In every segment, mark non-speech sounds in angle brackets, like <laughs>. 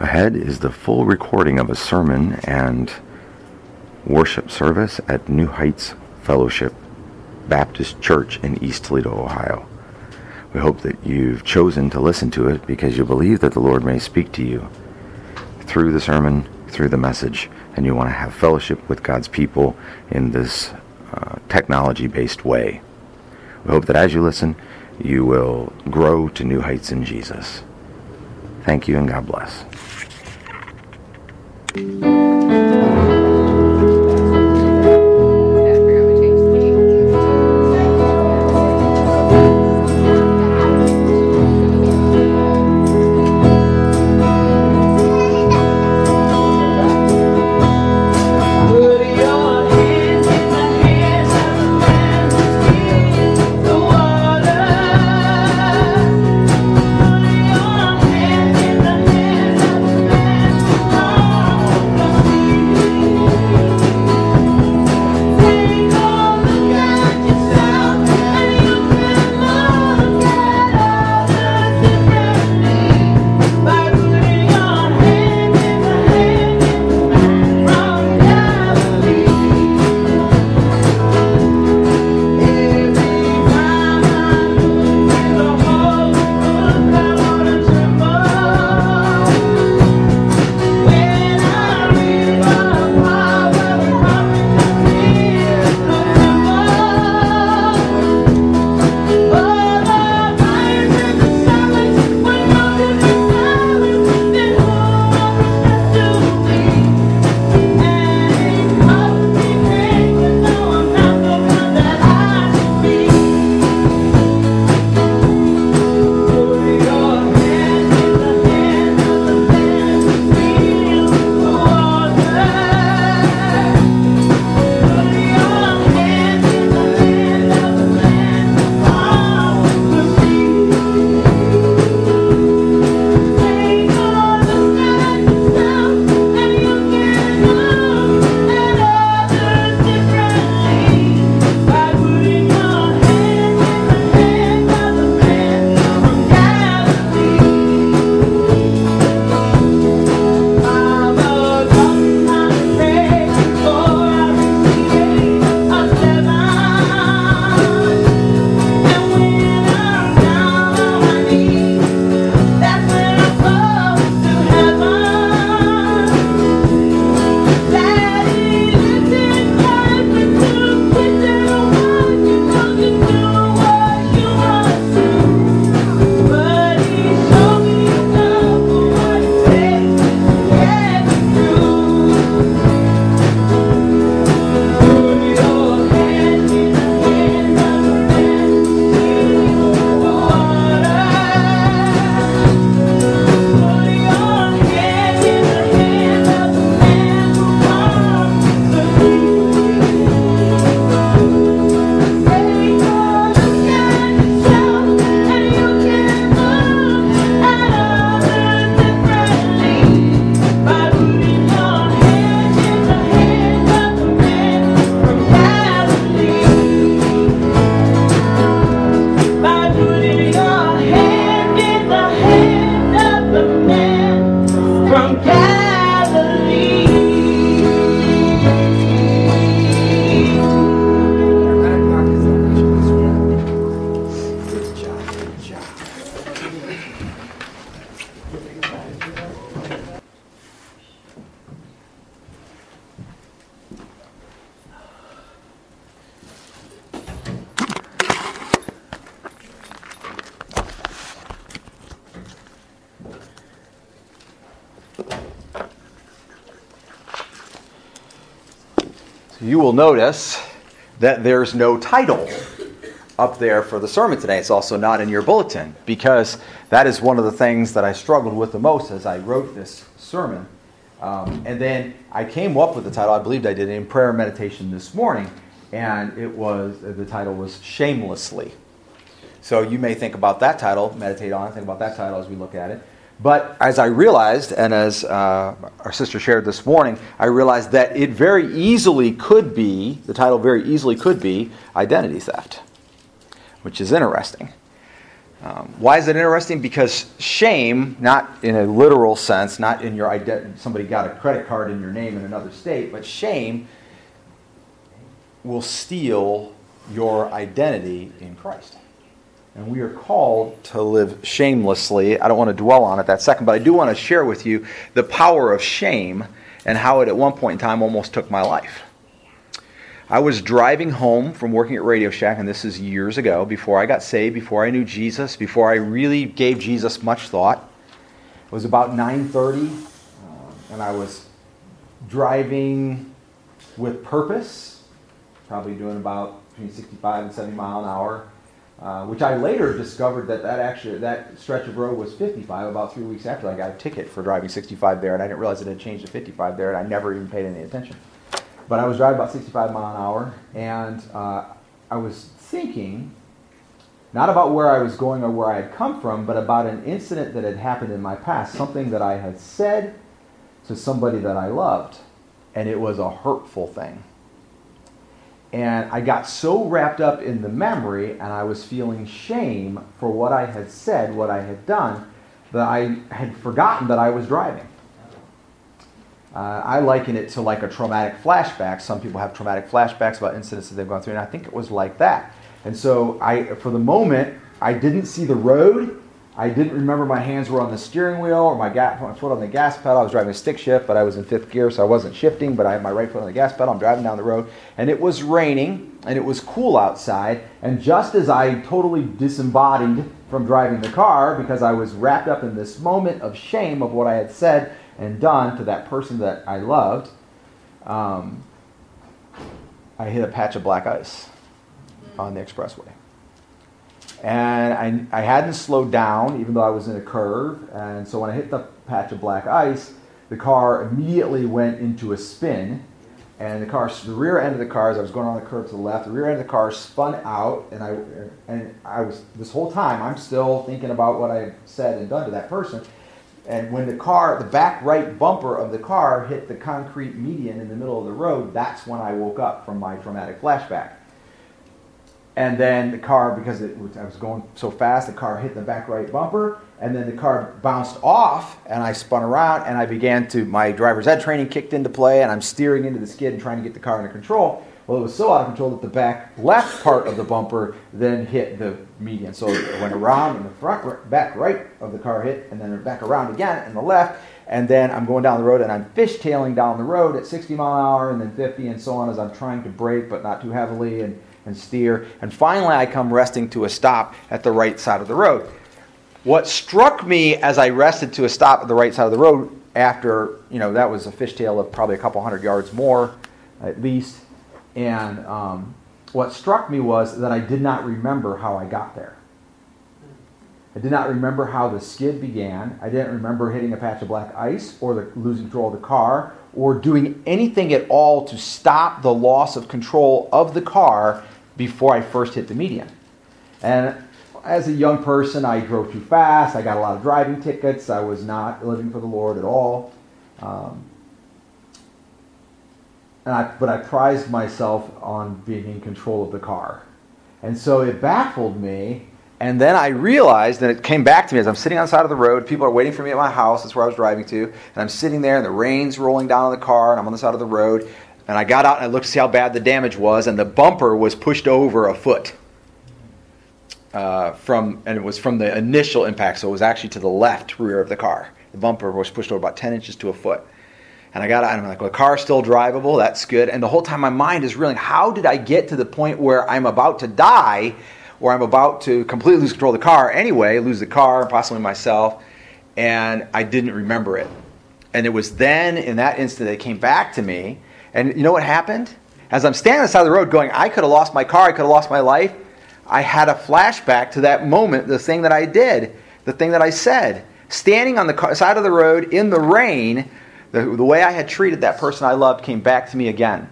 Ahead is the full recording of a sermon and worship service at New Heights Fellowship Baptist Church in East Toledo, Ohio. We hope that you've chosen to listen to it because you believe that the Lord may speak to you through the sermon, through the message, and you want to have fellowship with God's people in this uh, technology based way. We hope that as you listen, you will grow to new heights in Jesus. Thank you and God bless thank you you will notice that there's no title up there for the sermon today. It's also not in your bulletin because that is one of the things that I struggled with the most as I wrote this sermon. Um, and then I came up with the title, I believed I did, in prayer meditation this morning, and it was the title was Shamelessly. So you may think about that title, meditate on, it, think about that title as we look at it. But as I realized, and as uh, our sister shared this morning, I realized that it very easily could be, the title very easily could be Identity Theft, which is interesting. Um, why is it interesting? Because shame, not in a literal sense, not in your identity, somebody got a credit card in your name in another state, but shame will steal your identity in Christ. And we are called to live shamelessly. I don't want to dwell on it that second, but I do want to share with you the power of shame and how it at one point in time almost took my life. I was driving home from working at Radio Shack, and this is years ago, before I got saved, before I knew Jesus, before I really gave Jesus much thought. It was about 9:30, uh, and I was driving with purpose, probably doing about between 65 and 70 mile an hour, uh, which I later discovered that that actually that stretch of road was 55. About three weeks after, I got a ticket for driving 65 there, and I didn't realize it had changed to 55 there, and I never even paid any attention. But I was driving about 65 mile an hour, and uh, I was thinking not about where I was going or where I had come from, but about an incident that had happened in my past, something that I had said to somebody that I loved, and it was a hurtful thing. And I got so wrapped up in the memory, and I was feeling shame for what I had said, what I had done, that I had forgotten that I was driving. Uh, I liken it to like a traumatic flashback. Some people have traumatic flashbacks about incidents that they've gone through, and I think it was like that. And so, I, for the moment, I didn't see the road. I didn't remember my hands were on the steering wheel or my, ga- my foot on the gas pedal. I was driving a stick shift, but I was in fifth gear, so I wasn't shifting. But I had my right foot on the gas pedal. I'm driving down the road, and it was raining, and it was cool outside. And just as I totally disembodied from driving the car because I was wrapped up in this moment of shame of what I had said and done to that person that I loved, um, I hit a patch of black ice on the expressway. And I, I hadn't slowed down, even though I was in a curve. And so when I hit the patch of black ice, the car immediately went into a spin. And the car, the rear end of the car, as I was going around the curve to the left, the rear end of the car spun out. And I, and I was, this whole time, I'm still thinking about what I said and done to that person. And when the car, the back right bumper of the car hit the concrete median in the middle of the road, that's when I woke up from my traumatic flashback. And then the car, because it was, I was going so fast, the car hit the back right bumper, and then the car bounced off, and I spun around, and I began to, my driver's ed training kicked into play, and I'm steering into the skid and trying to get the car under control. Well, it was so out of control that the back left part of the bumper then hit the median. So it went around, and the front back right of the car hit, and then back around again, and the left. And then I'm going down the road, and I'm fishtailing down the road at 60 mile an hour, and then 50, and so on, as I'm trying to brake, but not too heavily, and, and steer. And finally, I come resting to a stop at the right side of the road. What struck me as I rested to a stop at the right side of the road after, you know, that was a fishtail of probably a couple hundred yards more, at least and um, what struck me was that I did not remember how I got there. I did not remember how the skid began. I didn't remember hitting a patch of black ice or the, losing control of the car or doing anything at all to stop the loss of control of the car before I first hit the median. And as a young person, I drove too fast. I got a lot of driving tickets. I was not living for the Lord at all. Um, and I, but I prized myself on being in control of the car. And so it baffled me. And then I realized, and it came back to me as I'm sitting on the side of the road. People are waiting for me at my house. That's where I was driving to. And I'm sitting there, and the rain's rolling down on the car, and I'm on the side of the road. And I got out and I looked to see how bad the damage was, and the bumper was pushed over a foot. Uh, from and it was from the initial impact, so it was actually to the left rear of the car. The bumper was pushed over about 10 inches to a foot. And I got out and I'm like, well, the car's still drivable. That's good. And the whole time my mind is reeling, how did I get to the point where I'm about to die, or I'm about to completely lose control of the car anyway, lose the car, possibly myself, and I didn't remember it. And it was then, in that instant, that it came back to me. And you know what happened? As I'm standing on the side of the road going, I could have lost my car, I could have lost my life, I had a flashback to that moment, the thing that I did, the thing that I said. Standing on the car, side of the road in the rain, the, the way I had treated that person I loved came back to me again.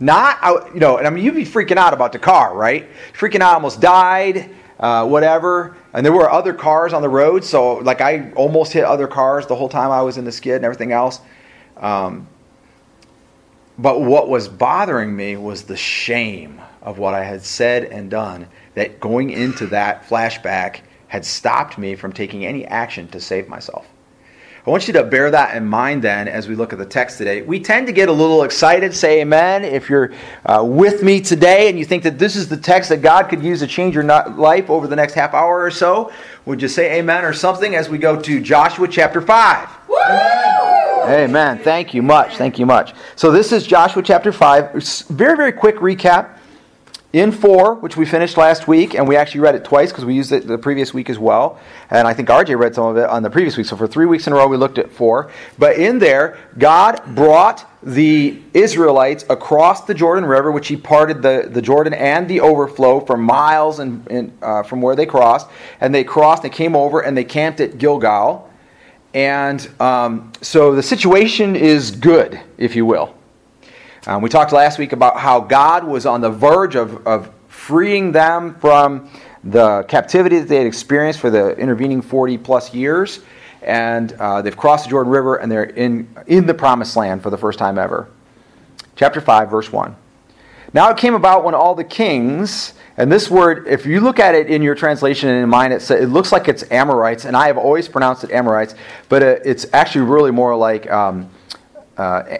Not, you know, and I mean, you'd be freaking out about the car, right? Freaking out, almost died, uh, whatever. And there were other cars on the road, so like I almost hit other cars the whole time I was in the skid and everything else. Um, but what was bothering me was the shame of what I had said and done. That going into that flashback had stopped me from taking any action to save myself. I want you to bear that in mind then as we look at the text today. We tend to get a little excited, say amen. If you're uh, with me today and you think that this is the text that God could use to change your life over the next half hour or so, would you say amen or something as we go to Joshua chapter 5? Woo! Amen. Thank you much. Thank you much. So this is Joshua chapter 5. Very, very quick recap in 4, which we finished last week, and we actually read it twice because we used it the previous week as well. And I think RJ read some of it on the previous week. So for three weeks in a row, we looked at 4. But in there, God brought the Israelites across the Jordan River, which he parted the, the Jordan and the overflow for miles and, uh, from where they crossed. And they crossed, they came over, and they camped at Gilgal. And um, so the situation is good, if you will. Um, we talked last week about how God was on the verge of, of freeing them from the captivity that they had experienced for the intervening 40 plus years. And uh, they've crossed the Jordan River and they're in, in the promised land for the first time ever. Chapter 5, verse 1. Now it came about when all the kings, and this word, if you look at it in your translation and in mine, it, says it looks like it's Amorites, and I have always pronounced it Amorites, but it's actually really more like um, uh,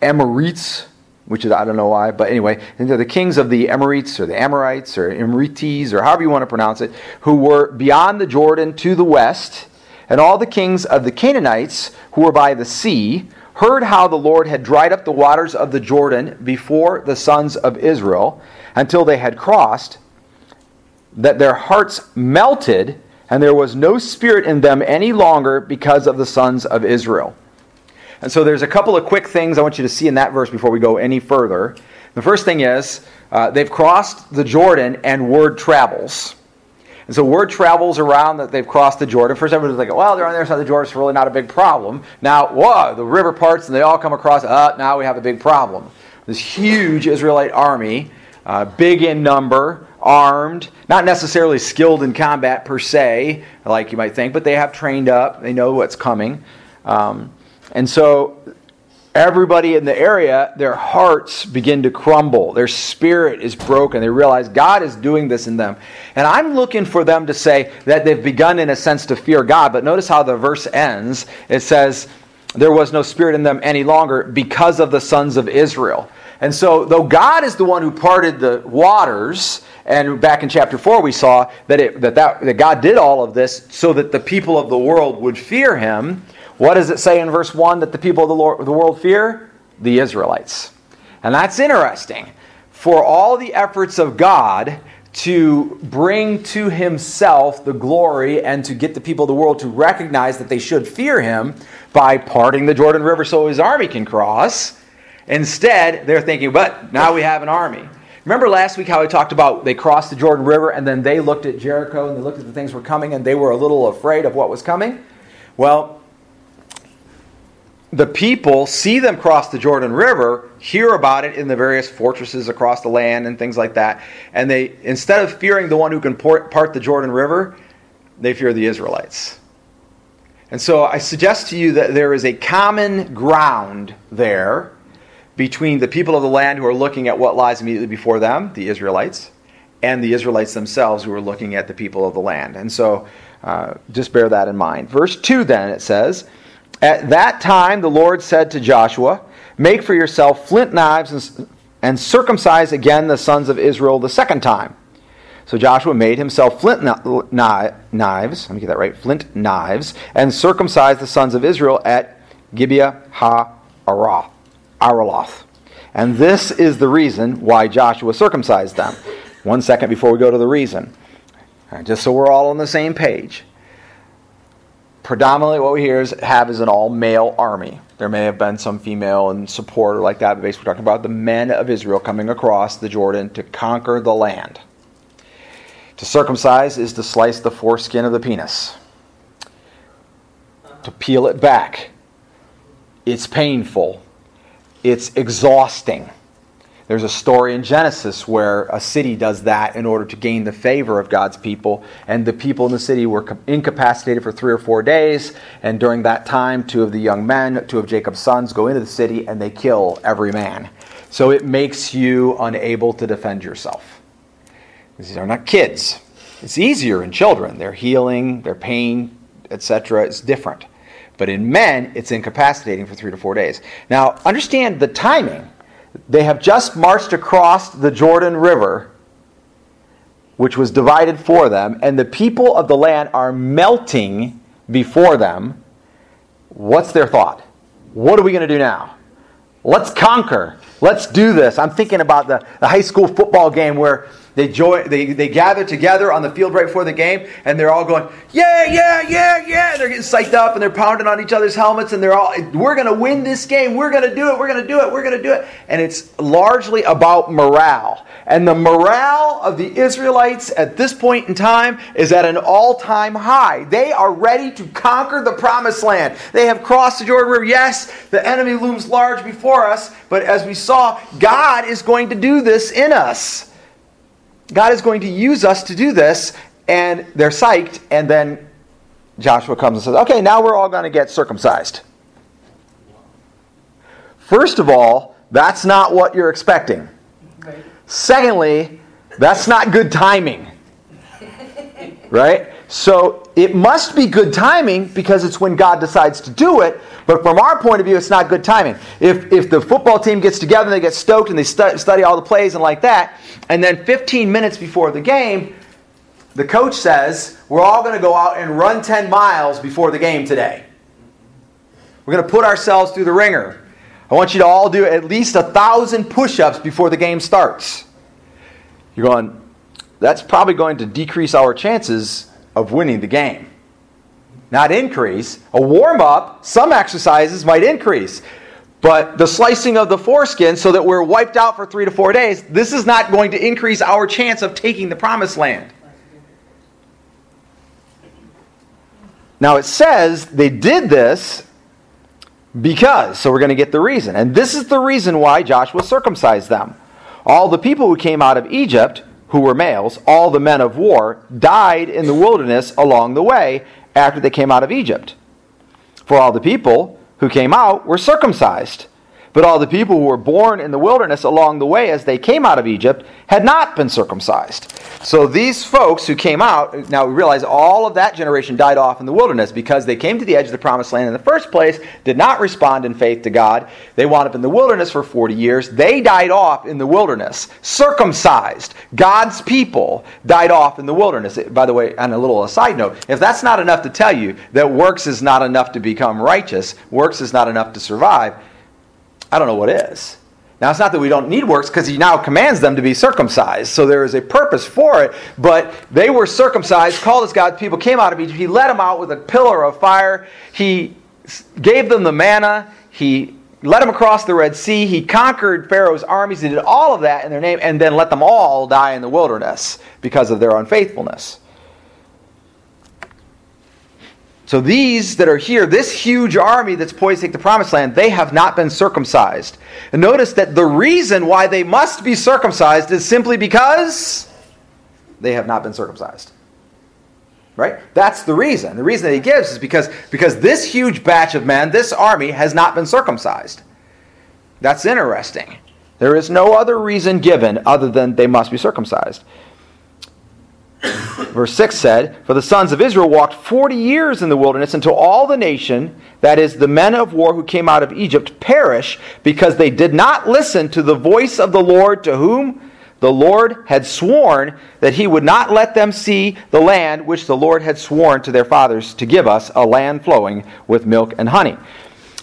Amorites which is I don't know why, but anyway, the kings of the Emorites or the Amorites or Emorites or however you want to pronounce it, who were beyond the Jordan to the west, and all the kings of the Canaanites who were by the sea heard how the Lord had dried up the waters of the Jordan before the sons of Israel until they had crossed, that their hearts melted, and there was no spirit in them any longer because of the sons of Israel. And so there's a couple of quick things I want you to see in that verse before we go any further. The first thing is uh, they've crossed the Jordan and word travels. And so word travels around that they've crossed the Jordan. First, everybody's like, well, they're on the other side of the Jordan, it's really not a big problem. Now, whoa, the river parts and they all come across, uh, now we have a big problem. This huge Israelite army, uh, big in number, armed, not necessarily skilled in combat per se, like you might think, but they have trained up, they know what's coming. Um, and so everybody in the area, their hearts begin to crumble. Their spirit is broken. They realize God is doing this in them. And I'm looking for them to say that they've begun, in a sense, to fear God. But notice how the verse ends. It says, There was no spirit in them any longer because of the sons of Israel. And so, though God is the one who parted the waters, and back in chapter 4, we saw that, it, that, that, that God did all of this so that the people of the world would fear him. What does it say in verse 1 that the people of the, Lord, the world fear? The Israelites. And that's interesting. For all the efforts of God to bring to himself the glory and to get the people of the world to recognize that they should fear him by parting the Jordan River so his army can cross. Instead, they're thinking, but now we have an army. Remember last week how we talked about they crossed the Jordan River and then they looked at Jericho and they looked at the things were coming and they were a little afraid of what was coming? Well, the people see them cross the Jordan River, hear about it in the various fortresses across the land and things like that, and they instead of fearing the one who can part the Jordan River, they fear the Israelites. And so I suggest to you that there is a common ground there between the people of the land who are looking at what lies immediately before them, the Israelites, and the Israelites themselves who are looking at the people of the land. And so uh, just bear that in mind. Verse 2 then it says, at that time, the Lord said to Joshua, Make for yourself flint knives and, and circumcise again the sons of Israel the second time. So Joshua made himself flint knives, let me get that right, flint knives, and circumcised the sons of Israel at Gibeah ha Araloth. And this is the reason why Joshua circumcised them. One second before we go to the reason. Right, just so we're all on the same page predominantly what we hear is have is an all male army. There may have been some female and support or like that, but basically we're talking about the men of Israel coming across the Jordan to conquer the land. To circumcise is to slice the foreskin of the penis, to peel it back. It's painful, it's exhausting. There's a story in Genesis where a city does that in order to gain the favor of God's people. And the people in the city were incapacitated for three or four days. And during that time, two of the young men, two of Jacob's sons, go into the city and they kill every man. So it makes you unable to defend yourself. These are not kids. It's easier in children. Their healing, their pain, etc. is different. But in men, it's incapacitating for three to four days. Now, understand the timing. They have just marched across the Jordan River, which was divided for them, and the people of the land are melting before them. What's their thought? What are we going to do now? Let's conquer. Let's do this. I'm thinking about the, the high school football game where they, join, they, they gather together on the field right before the game, and they're all going, yeah, yeah, yeah, yeah. And they're getting psyched up, and they're pounding on each other's helmets, and they're all, we're going to win this game. We're going to do it. We're going to do it. We're going to do it. And it's largely about morale. And the morale of the Israelites at this point in time is at an all time high. They are ready to conquer the promised land. They have crossed the Jordan River. Yes, the enemy looms large before us, but as we saw, God is going to do this in us. God is going to use us to do this, and they're psyched, and then Joshua comes and says, Okay, now we're all going to get circumcised. First of all, that's not what you're expecting. Secondly, that's not good timing. <laughs> Right? So it must be good timing because it's when God decides to do it. But from our point of view, it's not good timing. If, if the football team gets together and they get stoked and they stu- study all the plays and like that, and then 15 minutes before the game, the coach says, We're all going to go out and run 10 miles before the game today. We're going to put ourselves through the ringer. I want you to all do at least a thousand push ups before the game starts. You're going, that's probably going to decrease our chances of winning the game. Not increase. A warm up, some exercises might increase. But the slicing of the foreskin so that we're wiped out for three to four days, this is not going to increase our chance of taking the promised land. Now it says they did this because, so we're going to get the reason. And this is the reason why Joshua circumcised them. All the people who came out of Egypt, who were males, all the men of war, died in the wilderness along the way after they came out of Egypt. For all the people who came out were circumcised. But all the people who were born in the wilderness along the way as they came out of Egypt had not been circumcised. So these folks who came out, now we realize all of that generation died off in the wilderness because they came to the edge of the promised land in the first place, did not respond in faith to God. They wound up in the wilderness for 40 years. They died off in the wilderness. Circumcised. God's people died off in the wilderness. By the way, on a little aside note, if that's not enough to tell you that works is not enough to become righteous, works is not enough to survive, I don't know what is. Now, it's not that we don't need works because he now commands them to be circumcised. So there is a purpose for it. But they were circumcised, called as God's people, came out of Egypt. He led them out with a pillar of fire. He gave them the manna. He led them across the Red Sea. He conquered Pharaoh's armies. He did all of that in their name and then let them all die in the wilderness because of their unfaithfulness. So these that are here, this huge army that's poised to take the promised land, they have not been circumcised. And notice that the reason why they must be circumcised is simply because they have not been circumcised. Right? That's the reason. The reason that he gives is because, because this huge batch of men, this army, has not been circumcised. That's interesting. There is no other reason given other than they must be circumcised. Verse 6 said, For the sons of Israel walked 40 years in the wilderness until all the nation, that is, the men of war who came out of Egypt, perish because they did not listen to the voice of the Lord to whom the Lord had sworn that he would not let them see the land which the Lord had sworn to their fathers to give us, a land flowing with milk and honey.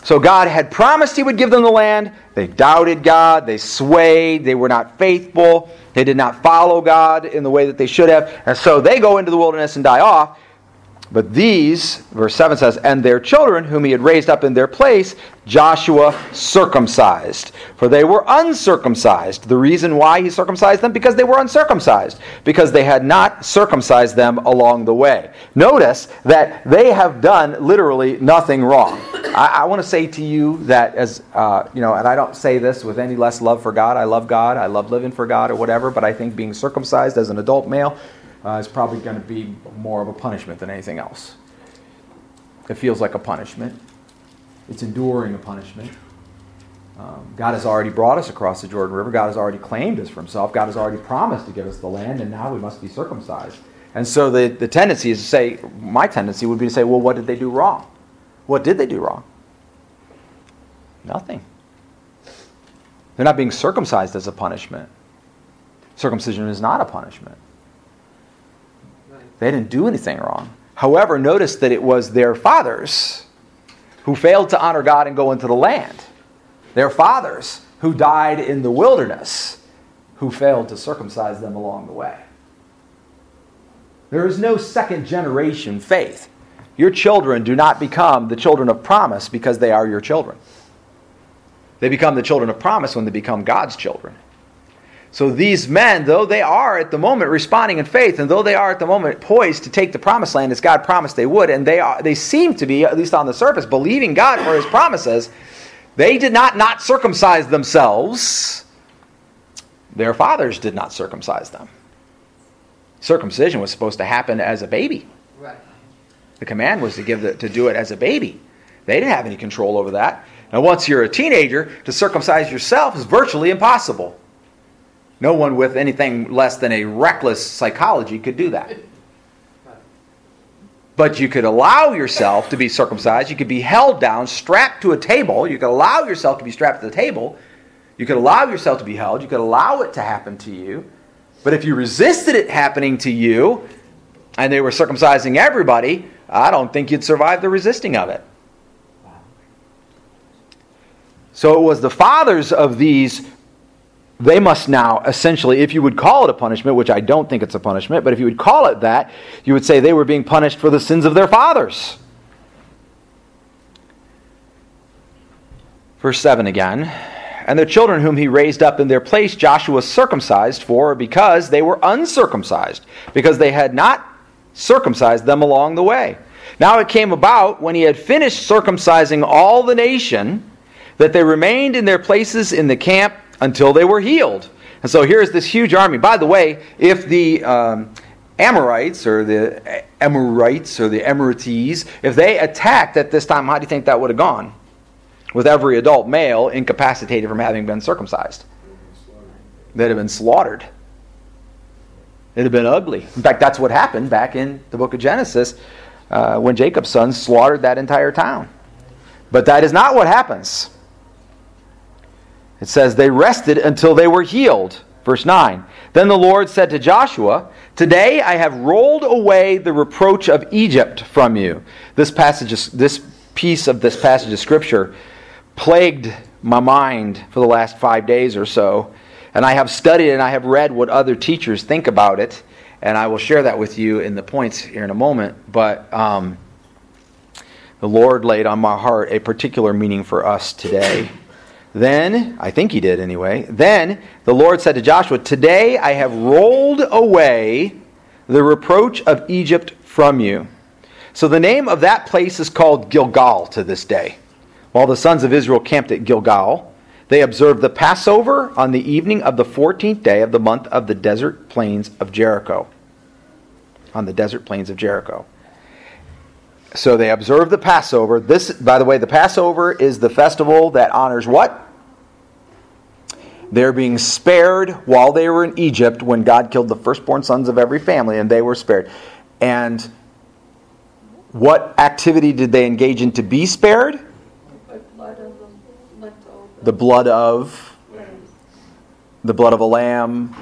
So God had promised he would give them the land. They doubted God. They swayed. They were not faithful. They did not follow God in the way that they should have. And so they go into the wilderness and die off. But these, verse 7 says, and their children, whom he had raised up in their place, Joshua circumcised. For they were uncircumcised. The reason why he circumcised them? Because they were uncircumcised. Because they had not circumcised them along the way. Notice that they have done literally nothing wrong. I, I want to say to you that, as uh, you know, and I don't say this with any less love for God. I love God. I love living for God or whatever, but I think being circumcised as an adult male uh, is probably going to be more of a punishment than anything else. It feels like a punishment, it's enduring a punishment. Um, God has already brought us across the Jordan River. God has already claimed us for himself. God has already promised to give us the land, and now we must be circumcised. And so the, the tendency is to say, my tendency would be to say, well, what did they do wrong? What did they do wrong? Nothing. They're not being circumcised as a punishment. Circumcision is not a punishment. They didn't do anything wrong. However, notice that it was their fathers who failed to honor God and go into the land. Their fathers who died in the wilderness who failed to circumcise them along the way. There is no second generation faith. Your children do not become the children of promise because they are your children. They become the children of promise when they become God's children. So these men, though they are at the moment responding in faith, and though they are at the moment poised to take the promised land as God promised they would, and they are, they seem to be, at least on the surface, believing God for His promises, they did not not circumcise themselves. Their fathers did not circumcise them. Circumcision was supposed to happen as a baby. Right. The command was to give the, to do it as a baby. They didn't have any control over that. Now, once you're a teenager, to circumcise yourself is virtually impossible. No one with anything less than a reckless psychology could do that. But you could allow yourself to be circumcised. You could be held down, strapped to a table. You could allow yourself to be strapped to the table. You could allow yourself to be held. You could allow it to happen to you. But if you resisted it happening to you and they were circumcising everybody, I don't think you'd survive the resisting of it. So it was the fathers of these, they must now essentially, if you would call it a punishment, which I don't think it's a punishment, but if you would call it that, you would say they were being punished for the sins of their fathers. Verse 7 again. And the children whom he raised up in their place, Joshua circumcised for because they were uncircumcised, because they had not circumcised them along the way. Now it came about when he had finished circumcising all the nation that they remained in their places in the camp until they were healed. And so here's this huge army. By the way, if the um, Amorites or the Amorites or the Emirates, if they attacked at this time, how do you think that would have gone? With every adult male incapacitated from having been circumcised. They'd have been slaughtered. It'd have been ugly. In fact, that's what happened back in the book of Genesis uh, when Jacob's sons slaughtered that entire town. But that is not what happens. It says, They rested until they were healed. Verse 9. Then the Lord said to Joshua, Today I have rolled away the reproach of Egypt from you. This passage, this piece of this passage of Scripture plagued my mind for the last five days or so. And I have studied and I have read what other teachers think about it. And I will share that with you in the points here in a moment. But um, the Lord laid on my heart a particular meaning for us today. Then, I think he did anyway, then the Lord said to Joshua, Today I have rolled away the reproach of Egypt from you. So the name of that place is called Gilgal to this day. While the sons of Israel camped at Gilgal, they observed the Passover on the evening of the 14th day of the month of the desert plains of Jericho. On the desert plains of Jericho. So they observe the Passover. This, by the way, the Passover is the festival that honors what? They're being spared while they were in Egypt when God killed the firstborn sons of every family, and they were spared. And what activity did they engage in to be spared? The blood of the blood of a lamb,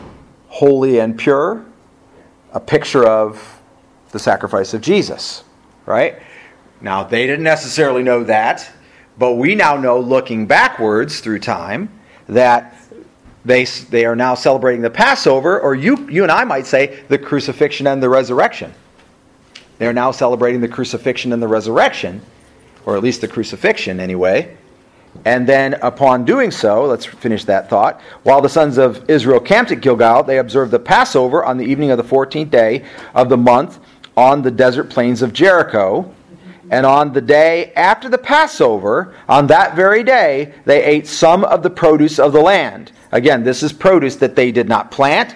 holy and pure, a picture of the sacrifice of Jesus, right? Now, they didn't necessarily know that, but we now know, looking backwards through time, that they, they are now celebrating the Passover, or you, you and I might say the crucifixion and the resurrection. They are now celebrating the crucifixion and the resurrection, or at least the crucifixion anyway. And then, upon doing so, let's finish that thought. While the sons of Israel camped at Gilgal, they observed the Passover on the evening of the 14th day of the month on the desert plains of Jericho. And on the day after the Passover, on that very day, they ate some of the produce of the land. Again, this is produce that they did not plant,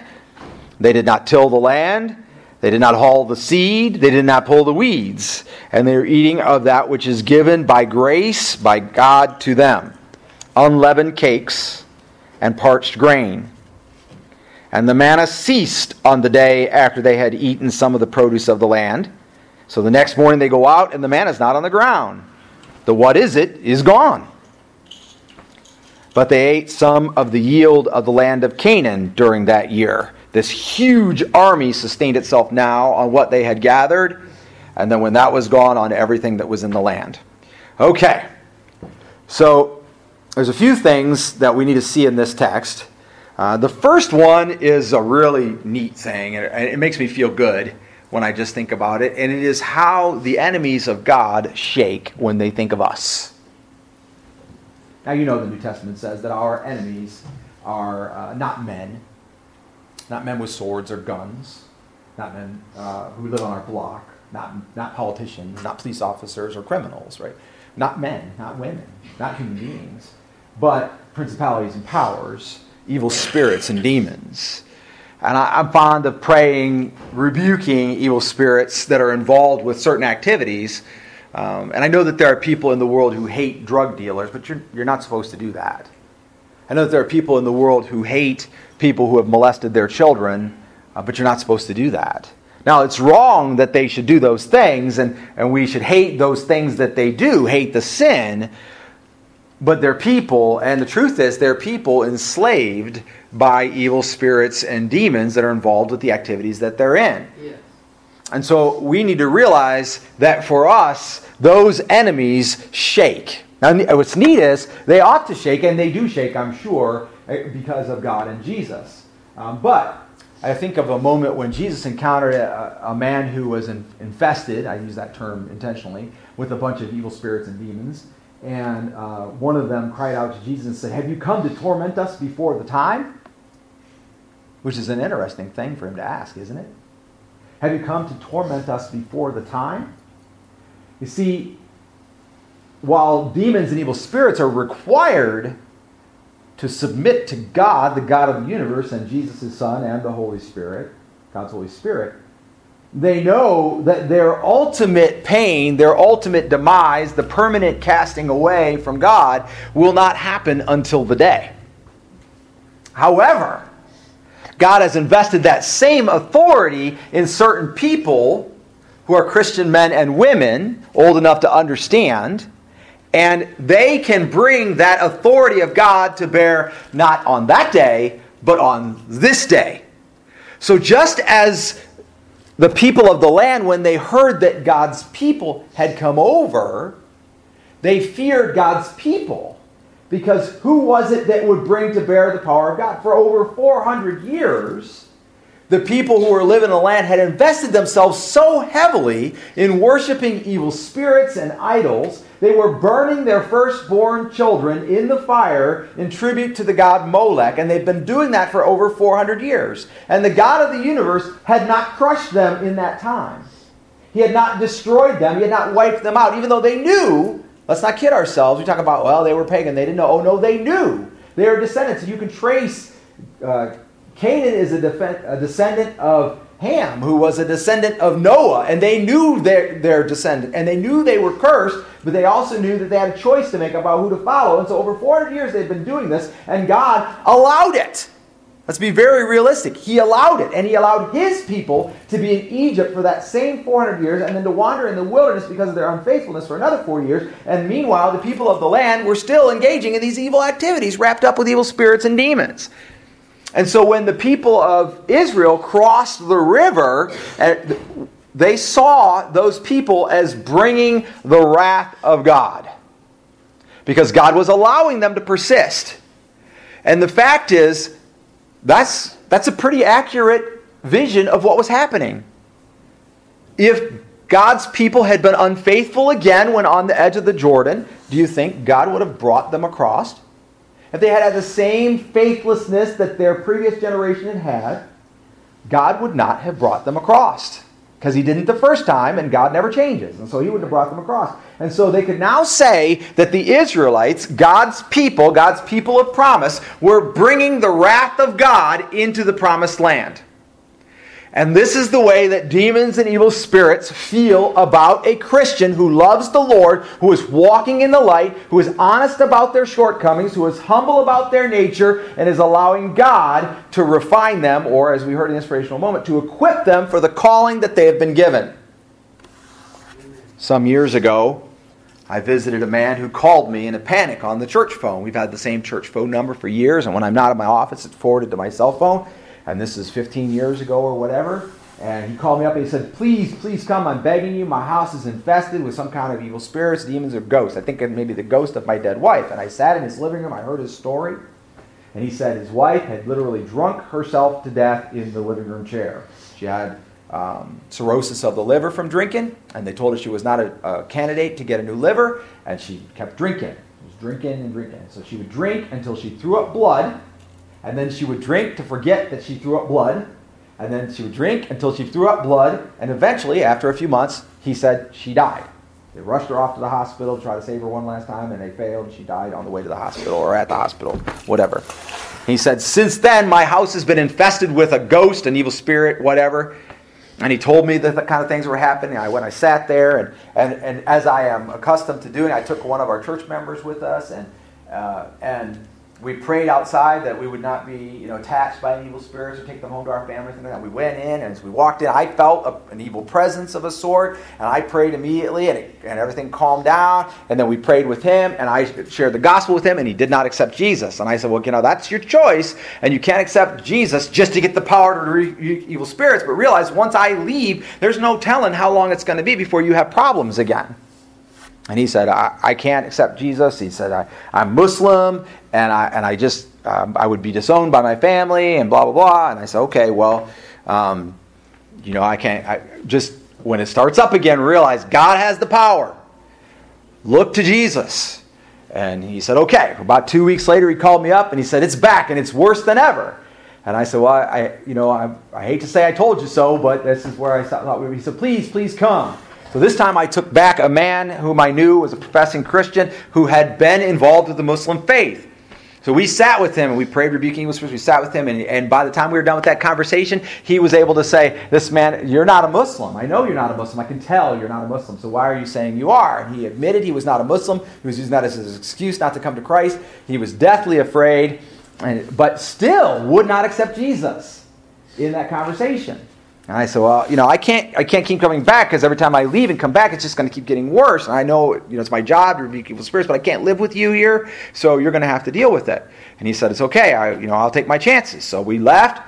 they did not till the land, they did not haul the seed, they did not pull the weeds. And they are eating of that which is given by grace by God to them unleavened cakes and parched grain And the manna ceased on the day after they had eaten some of the produce of the land. So the next morning they go out, and the manna is not on the ground. The what is it is gone. But they ate some of the yield of the land of Canaan during that year. This huge army sustained itself now on what they had gathered, and then when that was gone, on everything that was in the land. Okay, so there's a few things that we need to see in this text. Uh, the first one is a really neat thing, and it, it makes me feel good when I just think about it, and it is how the enemies of God shake when they think of us. Now, you know the New Testament says that our enemies are uh, not men, not men with swords or guns, not men uh, who live on our block, not, not politicians, not police officers or criminals, right? Not men, not women, not human beings, but principalities and powers, evil spirits and demons. And I, am fond of praying, rebuking evil spirits that are involved with certain activities um, and I know that there are people in the world who hate drug dealers, but you're, you're not supposed to do that. I know that there are people in the world who hate people who have molested their children, uh, but you're not supposed to do that. Now, it's wrong that they should do those things, and, and we should hate those things that they do, hate the sin, but they're people, and the truth is, they're people enslaved by evil spirits and demons that are involved with the activities that they're in. And so we need to realize that for us, those enemies shake. Now, what's neat is they ought to shake, and they do shake, I'm sure, eh, because of God and Jesus. Um, but I think of a moment when Jesus encountered a, a man who was in, infested, I use that term intentionally, with a bunch of evil spirits and demons. And uh, one of them cried out to Jesus and said, Have you come to torment us before the time? Which is an interesting thing for him to ask, isn't it? Have you come to torment us before the time? You see, while demons and evil spirits are required to submit to God, the God of the universe, and Jesus' his Son and the Holy Spirit, God's Holy Spirit, they know that their ultimate pain, their ultimate demise, the permanent casting away from God, will not happen until the day. However, God has invested that same authority in certain people who are Christian men and women, old enough to understand, and they can bring that authority of God to bear not on that day, but on this day. So just as the people of the land, when they heard that God's people had come over, they feared God's people. Because who was it that would bring to bear the power of God? For over 400 years, the people who were living in the land had invested themselves so heavily in worshiping evil spirits and idols, they were burning their firstborn children in the fire in tribute to the god Molech, and they've been doing that for over 400 years. And the God of the universe had not crushed them in that time. He had not destroyed them, he had not wiped them out, even though they knew Let's not kid ourselves. We talk about, well, they were pagan. They didn't know. Oh, no, they knew. They are descendants. You can trace uh, Canaan is a, a, descendant of Ham, who was a descendant of Noah, and they knew their, their descendant, and they knew they were cursed, but they also knew that they had a choice to make about who to follow. And so, over 400 years, they've been doing this, and God allowed it. Let's be very realistic. He allowed it, and he allowed his people to be in Egypt for that same 400 years, and then to wander in the wilderness because of their unfaithfulness for another four years. And meanwhile, the people of the land were still engaging in these evil activities, wrapped up with evil spirits and demons. And so, when the people of Israel crossed the river, eh, they saw those people as bringing the wrath of God because God was allowing them to persist. And the fact is, that's, that's a pretty accurate vision of what was happening. If God's people had been unfaithful again when on the edge of the Jordan, do you think God would have brought them across? If they had had the same faithlessness that their previous generation had had, God would not have brought them across because he didn't the first time and God never changes. And so he wouldn't have brought them across. And so they could now say that the Israelites, God's people, God's people of promise, were bringing the wrath of God into the promised land. And this is the way that demons and evil spirits feel about a Christian who loves the Lord, who is walking in the light, who is honest about their shortcomings, who is humble about their nature, and is allowing God to refine them, or as we heard in the inspirational moment, to equip them for the calling that they have been given. Some years ago, I visited a man who called me in a panic on the church phone. We've had the same church phone number for years, and when I'm not in my office, it's forwarded to my cell phone and this is 15 years ago or whatever. And he called me up and he said, Please, please come. I'm begging you. My house is infested with some kind of evil spirits, demons, or ghosts. I think maybe the ghost of my dead wife. And I sat in his living room. I heard his story. And he said his wife had literally drunk herself to death in the living room chair. She had um, cirrhosis of the liver from drinking, and they told her she was not a, a, candidate to get a new liver, and she kept drinking. She was drinking and drinking. So she would drink until she threw up blood and then she would drink to forget that she threw up blood, and then she would drink until she threw up blood, and eventually, after a few months, he said she died. They rushed her off to the hospital to try to save her one last time, and they failed. She died on the way to the hospital or at the hospital, whatever. He said, Since then, my house has been infested with a ghost, an evil spirit, whatever. And he told me that the kind of things were happening. I, when I sat there, and, and, and as I am accustomed to doing, I took one of our church members with us, and, uh, and we prayed outside that we would not be, you know, attached by evil spirits or take them home to our families. And we went in, and as we walked in, I felt a, an evil presence of a sort, and I prayed immediately, and, it, and everything calmed down. And then we prayed with him, and I shared the gospel with him, and he did not accept Jesus. And I said, well, you know, that's your choice, and you can't accept Jesus just to get the power to re- evil spirits. But realize once I leave, there's no telling how long it's going to be before you have problems again. And he said, I, I can't accept Jesus. He said, I, I'm Muslim, and I, and I just, um, I would be disowned by my family, and blah, blah, blah. And I said, okay, well, um, you know, I can't, I just, when it starts up again, realize God has the power. Look to Jesus. And he said, okay. About two weeks later, he called me up and he said, it's back and it's worse than ever. And I said, well, I, you know, I, I hate to say I told you so, but this is where I thought. We were. He said, please, please come. So this time I took back a man whom I knew was a professing Christian who had been involved with the Muslim faith. So we sat with him and we prayed rebuking evil spirits. We sat with him, and, and by the time we were done with that conversation, he was able to say, This man, you're not a Muslim. I know you're not a Muslim. I can tell you're not a Muslim. So why are you saying you are? And he admitted he was not a Muslim. He was using that as his excuse not to come to Christ. He was deathly afraid, and, but still would not accept Jesus in that conversation. And I said, well, you know, I can't, I can't keep coming back because every time I leave and come back, it's just going to keep getting worse. And I know, you know, it's my job to rebuke evil spirits, but I can't live with you here, so you're going to have to deal with it. And he said, it's okay. I, you know, I'll take my chances. So we left,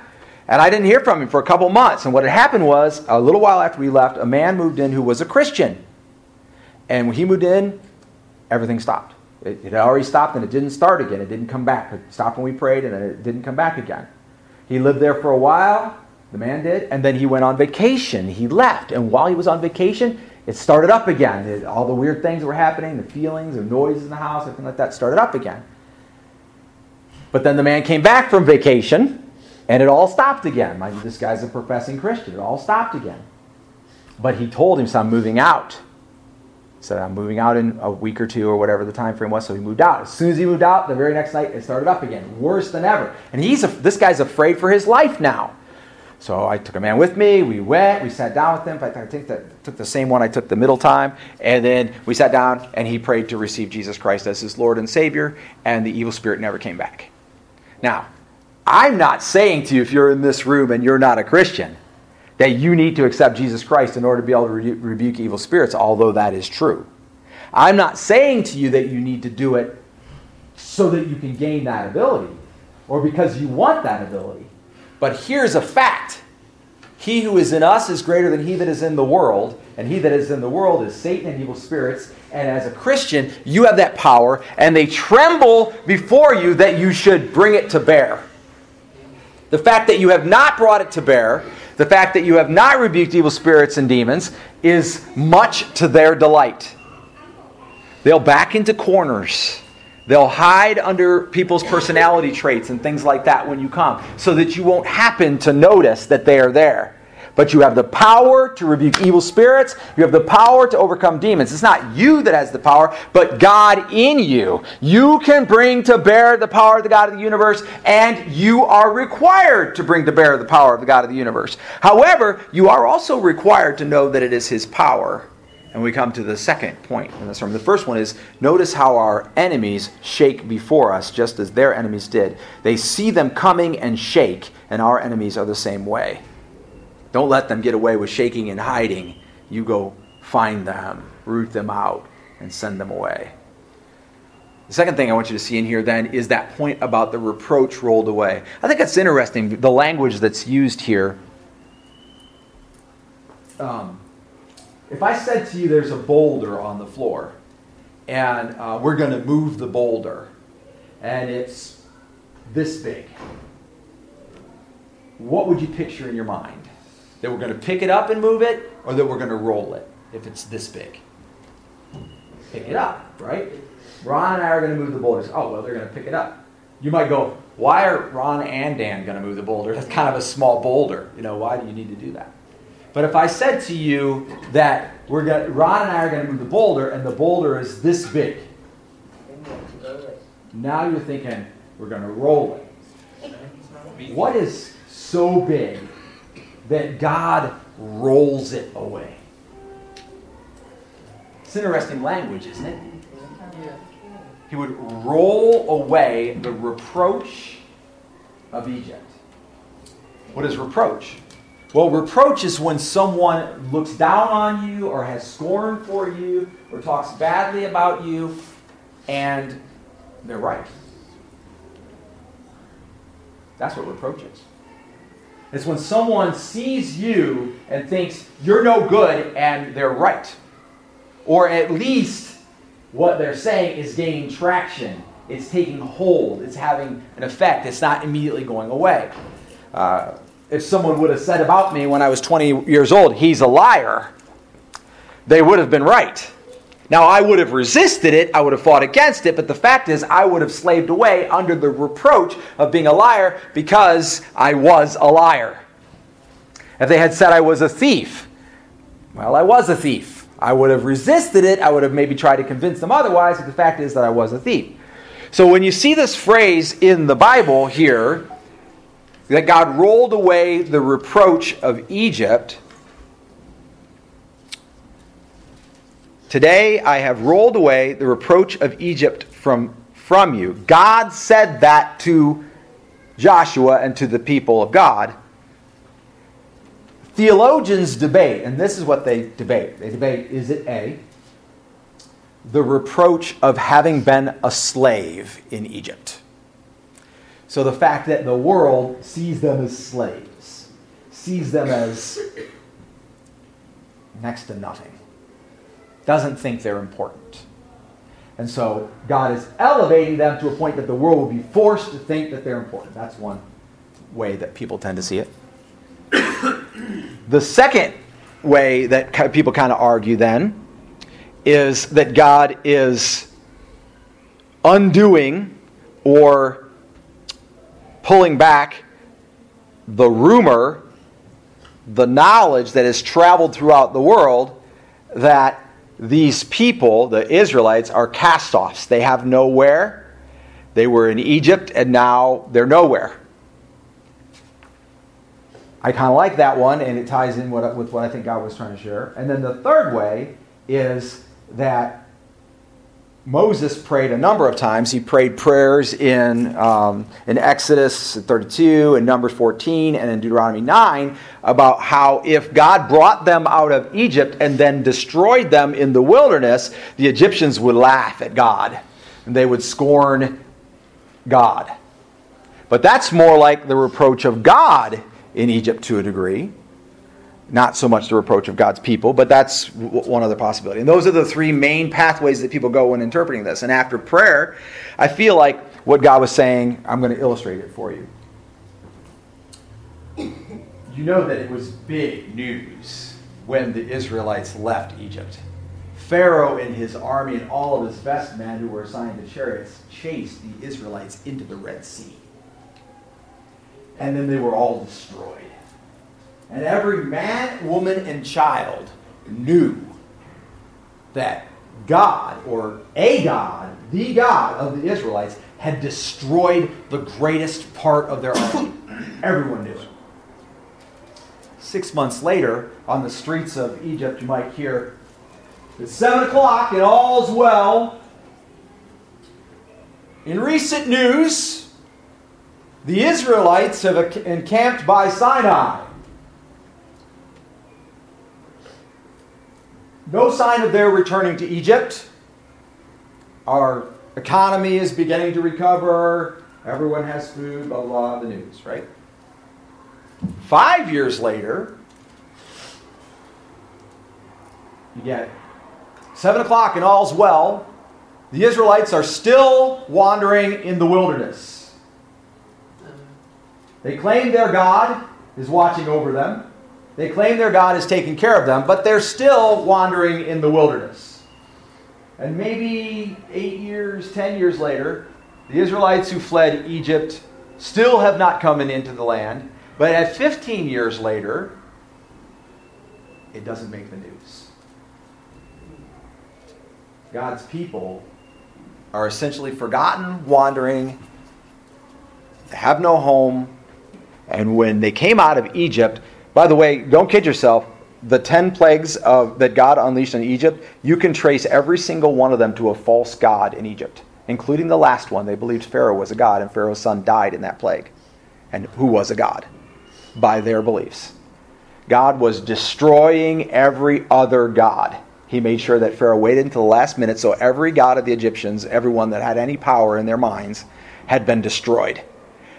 and I didn't hear from him for a couple months. And what had happened was, a little while after we left, a man moved in who was a Christian. And when he moved in, everything stopped. It, it had already stopped, and it didn't start again. It didn't come back. It stopped when we prayed, and it didn't come back again. He lived there for a while the man did. And then he went on vacation. He left. And while he was on vacation, it started up again. It, all the weird things were happening, the feelings, the noises in the house, everything like that started up again. But then the man came back from vacation and it all stopped again. Mind this guy's a professing Christian. It all stopped again. But he told him, so I'm moving out. He said, I'm moving out in a week or two or whatever the time frame was. So he moved out. As soon as he moved out, the very next night, it started up again. Worse than ever. And he's a, this guy's afraid for his life now. So I took a man with me. We went. We sat down with him. I think that took the same one I took the middle time. And then we sat down, and he prayed to receive Jesus Christ as his Lord and Savior. And the evil spirit never came back. Now, I'm not saying to you, if you're in this room and you're not a Christian, that you need to accept Jesus Christ in order to be able to re- rebuke evil spirits, although that is true. I'm not saying to you that you need to do it so that you can gain that ability or because you want that ability. But here's a fact He who is in us is greater than he that is in the world, and he that is in the world is Satan and evil spirits. And as a Christian, you have that power, and they tremble before you that you should bring it to bear. The fact that you have not brought it to bear, the fact that you have not rebuked evil spirits and demons, is much to their delight. They'll back into corners They'll hide under people's personality traits and things like that when you come so that you won't happen to notice that they are there. but you have the power to rebuke evil spirits. You have the power to overcome demons. It's not you that has the power, but God in you. You can bring to bear the power of the God of the universe, and you are required to bring to bear the power of the God of the universe. However, you are also required to know that it is His power. And we come to the second point in the sermon. The first one is notice how our enemies shake before us, just as their enemies did. They see them coming and shake, and our enemies are the same way. Don't let them get away with shaking and hiding. You go find them, root them out, and send them away. The second thing I want you to see in here then is that point about the reproach rolled away. I think that's interesting, the language that's used here. Um, if I said to you there's a boulder on the floor, and uh, we're going to move the boulder, and it's this big, what would you picture in your mind? That we're going to pick it up and move it, or that we're going to roll it if it's this big? Pick it up, right? Ron and I are going to move the boulders. Oh, well, they're going to pick it up. You might go, why are Ron and Dan going to move the boulder? That's kind of a small boulder. You know, why do you need to do that? But if I said to you that we're going Ron and I are going to move the boulder, and the boulder is this big, now you're thinking we're going to roll it. What is so big that God rolls it away. It's interesting language, isn't it? He would roll away the reproach of Egypt. What is reproach? Well, reproach is when someone looks down on you or has scorn for you or talks badly about you and they're right. That's what reproach is. It's when someone sees you and thinks you're no good and they're right. Or at least what they're saying is gaining traction. It's taking hold. It's having an effect. It's not immediately going away. Uh, if someone would have said about me when I was 20 years old, he's a liar, they would have been right. Now, I would have resisted it, I would have fought against it, but the fact is, I would have slaved away under the reproach of being a liar because I was a liar. If they had said I was a thief, well, I was a thief. I would have resisted it, I would have maybe tried to convince them otherwise, but the fact is that I was a thief. So when you see this phrase in the Bible here, that God rolled away the reproach of Egypt, Today I have rolled away the reproach of Egypt from, from you. God said that to Joshua and to the people of God. Theologians debate, and this is what they debate. They debate is it A, the reproach of having been a slave in Egypt? So the fact that the world sees them as slaves, sees them as next to nothing doesn't think they're important. And so God is elevating them to a point that the world will be forced to think that they're important. That's one way that people tend to see it. the second way that people kind of argue then is that God is undoing or pulling back the rumor, the knowledge that has traveled throughout the world that these people, the Israelites, are cast offs. They have nowhere. They were in Egypt and now they're nowhere. I kind of like that one, and it ties in with what I think God was trying to share. And then the third way is that Moses prayed a number of times. He prayed prayers in, um, in Exodus 32, and Numbers 14, and in Deuteronomy 9 about how if God brought them out of Egypt and then destroyed them in the wilderness, the Egyptians would laugh at God and they would scorn God. But that's more like the reproach of God in Egypt to a degree not so much the reproach of God's people, but that's one other possibility. And those are the three main pathways that people go when interpreting this. And after prayer, I feel like what God was saying, I'm going to illustrate it for you. You know that it was big news when the Israelites left Egypt. Pharaoh and his army and all of his best men who were assigned to chariots chased the Israelites into the Red Sea. And then they were all destroyed. And every man, woman, and child knew that God, or a God, the God of the Israelites, had destroyed the greatest part of their army. <coughs> Everyone knew it. Six months later, on the streets of Egypt, you might hear, It's seven o'clock and all's well. In recent news, the Israelites have encamped by Sinai. No sign of their returning to Egypt. Our economy is beginning to recover. Everyone has food, blah, blah, the news, right? Five years later, you get seven o'clock and all's well. The Israelites are still wandering in the wilderness. They claim their God is watching over them. They claim their God is taking care of them, but they're still wandering in the wilderness. And maybe eight years, ten years later, the Israelites who fled Egypt still have not come into the land. But at 15 years later, it doesn't make the news. God's people are essentially forgotten, wandering, they have no home. And when they came out of Egypt, by the way, don't kid yourself. The 10 plagues of, that God unleashed on Egypt, you can trace every single one of them to a false god in Egypt, including the last one. They believed Pharaoh was a god, and Pharaoh's son died in that plague. And who was a god? By their beliefs. God was destroying every other god. He made sure that Pharaoh waited until the last minute, so every god of the Egyptians, everyone that had any power in their minds, had been destroyed.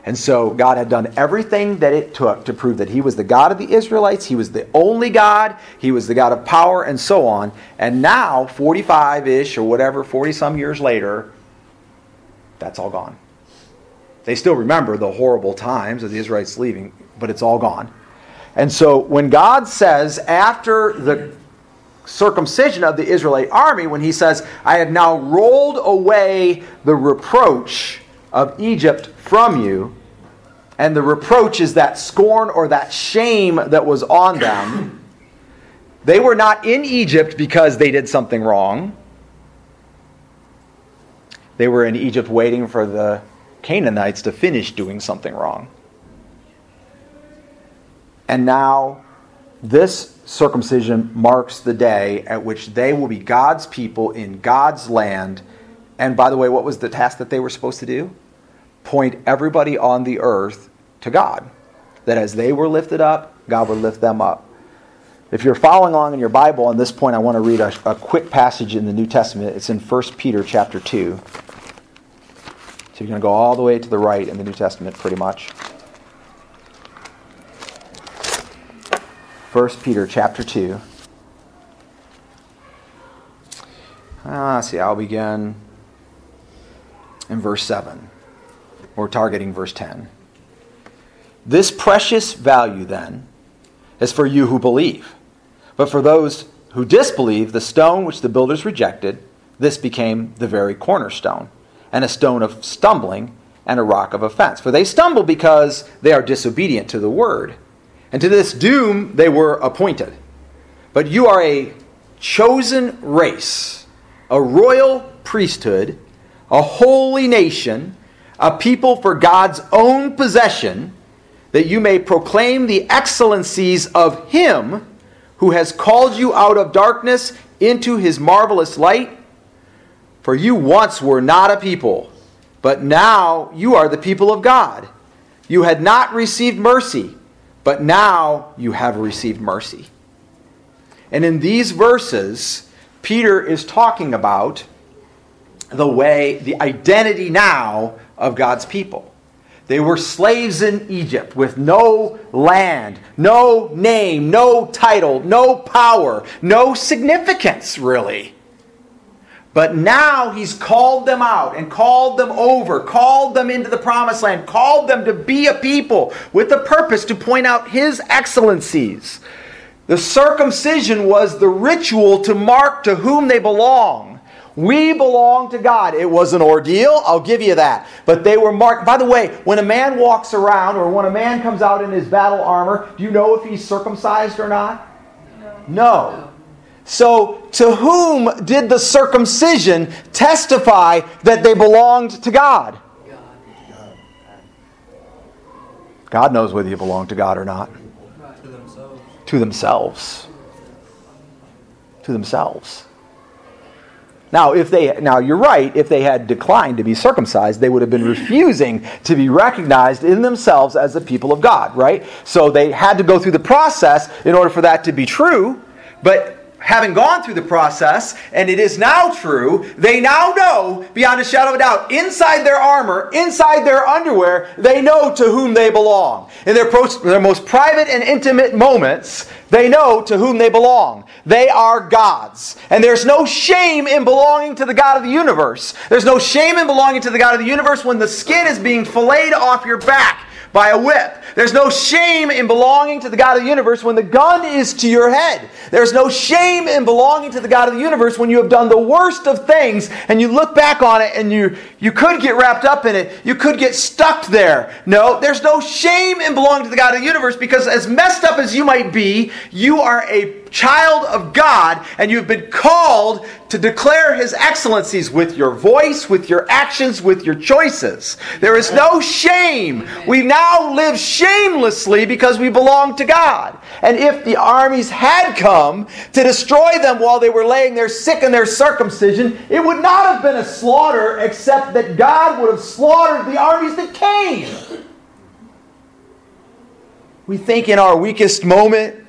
And so God had done everything that it took to prove that He was the God of the Israelites, He was the only God, He was the God of power, and so on. And now, 45 ish or whatever, 40 some years later, that's all gone. They still remember the horrible times of the Israelites leaving, but it's all gone. And so when God says, after the circumcision of the Israelite army, when He says, I have now rolled away the reproach of Egypt from you, and the reproach is that scorn or that shame that was on them. <coughs> They were not in Egypt because they did something wrong. They were in Egypt waiting for the Canaanites to finish doing something wrong. And now, this circumcision marks the day at which they will be God's people in God's land. And by the way, what was the task that they were supposed to do? point everybody on the earth to God. That as they were lifted up, God would lift them up. If you're following along in your Bible on this point, I want to read a, a quick passage in the New Testament. It's in 1 Peter chapter 2. So you're going to go all the way to the right in the New Testament, pretty much. 1 Peter chapter 2. Ah, see, I'll begin in verse 7. We're targeting verse 10. This precious value, then, is for you who believe. But for those who disbelieve, the stone which the builders rejected, this became the very cornerstone, and a stone of stumbling and a rock of offense. For they stumble because they are disobedient to the word. And to this doom they were appointed. But you are a chosen race, a royal priesthood, a holy nation a people for God's own possession, that you may proclaim the excellencies of Him who has called you out of darkness into His marvelous light. For you once were not a people, but now you are the people of God. You had not received mercy, but now you have received mercy. And in these verses, Peter is talking about the way, the identity now of God's people. They were slaves in Egypt with no land, no name, no title, no power, no significance, really. But now he's called them out and called them over, called them into the promised land, called them to be a people with a purpose to point out his excellencies. The circumcision was the ritual to mark to whom they belong We belong to God. It was an ordeal, I'll give you that. But they were marked. By the way, when a man walks around or when a man comes out in his battle armor, do you know if he's circumcised or not? No. no. So, to whom did the circumcision testify that they belonged to God? God knows whether you belong to God or not. To themselves. To themselves. To themselves. Now, if they now you're right, if they had declined to be circumcised, they would have been refusing to be recognized in themselves as the people of God, right? So they had to go through the process in order for that to be true. But having gone through the process, and it is now true, they now know, beyond a shadow of a doubt, inside their armor, inside their underwear, they know to whom they belong. In their, their most private and intimate moments, they know to whom they belong. They are God's. And there's no shame in belonging to the God of the universe. There's no shame in belonging to the God of the universe when the skin is being filleted off your back by a whip. There's no shame in belonging to the God of the universe when the gun is to your head. There's no shame in belonging to the God of the universe when you have done the worst of things and you look back on it and you, you could get wrapped up in it. You could get stuck there. No, there's no shame in belonging to the God of the universe because as messed up as you might be, you are a child of God, and you've been called to declare His excellencies with your voice, with your actions, with your choices. There is no shame. We now live shamelessly because we belong to God. And if the armies had come to destroy them while they were laying there sick in their circumcision, it would not have been a slaughter, except that God would have slaughtered the armies that came. We think in our weakest moment,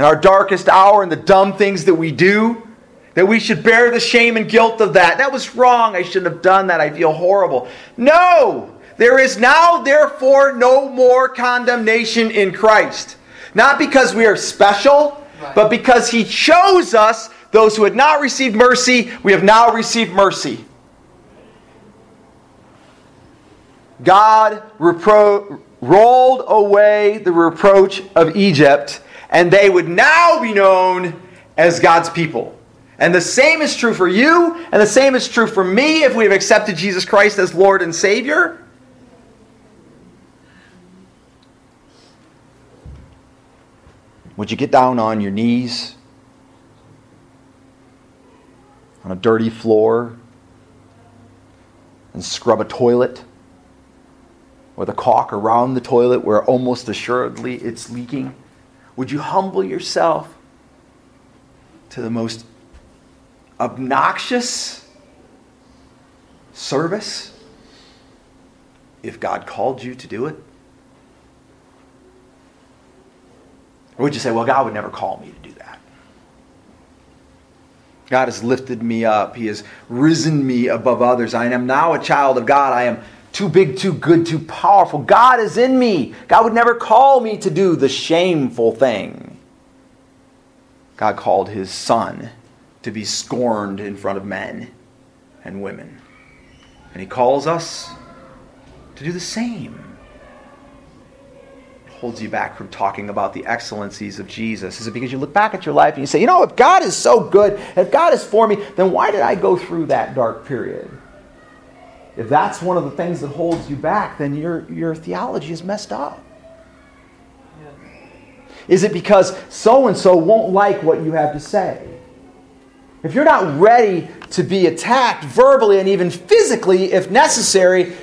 in our darkest hour and the dumb things that we do, that we should bear the shame and guilt of that. That was wrong. I shouldn't have done that. I feel horrible. No! There is now, therefore, no more condemnation in Christ. Not because we are special, right. but because He chose us, those who had not received mercy, we have now received mercy. God repro- rolled away the reproach of Egypt and they would now be known as God's people. And the same is true for you, and the same is true for me if we have accepted Jesus Christ as Lord and Savior. Would you get down on your knees on a dirty floor and scrub a toilet with a caulk around the toilet where almost assuredly it's leaking? Would you humble yourself to the most obnoxious service if God called you to do it? Or would you say, well, God would never call me to do that? God has lifted me up. He has risen me above others. I am now a child of God. I am too big, too good, too powerful. God is in me. God would never call me to do the shameful thing. God called his son to be scorned in front of men and women. And he calls us to do the same. It holds you back from talking about the excellencies of Jesus. Is it because you look back at your life and you say, you know, if God is so good, if God is for me, then why did I go through that dark period? If that's one of the things that holds you back, then your, your theology is messed up. Is it because so and so won't like what you have to say? If you're not ready to be attacked verbally and even physically, if necessary,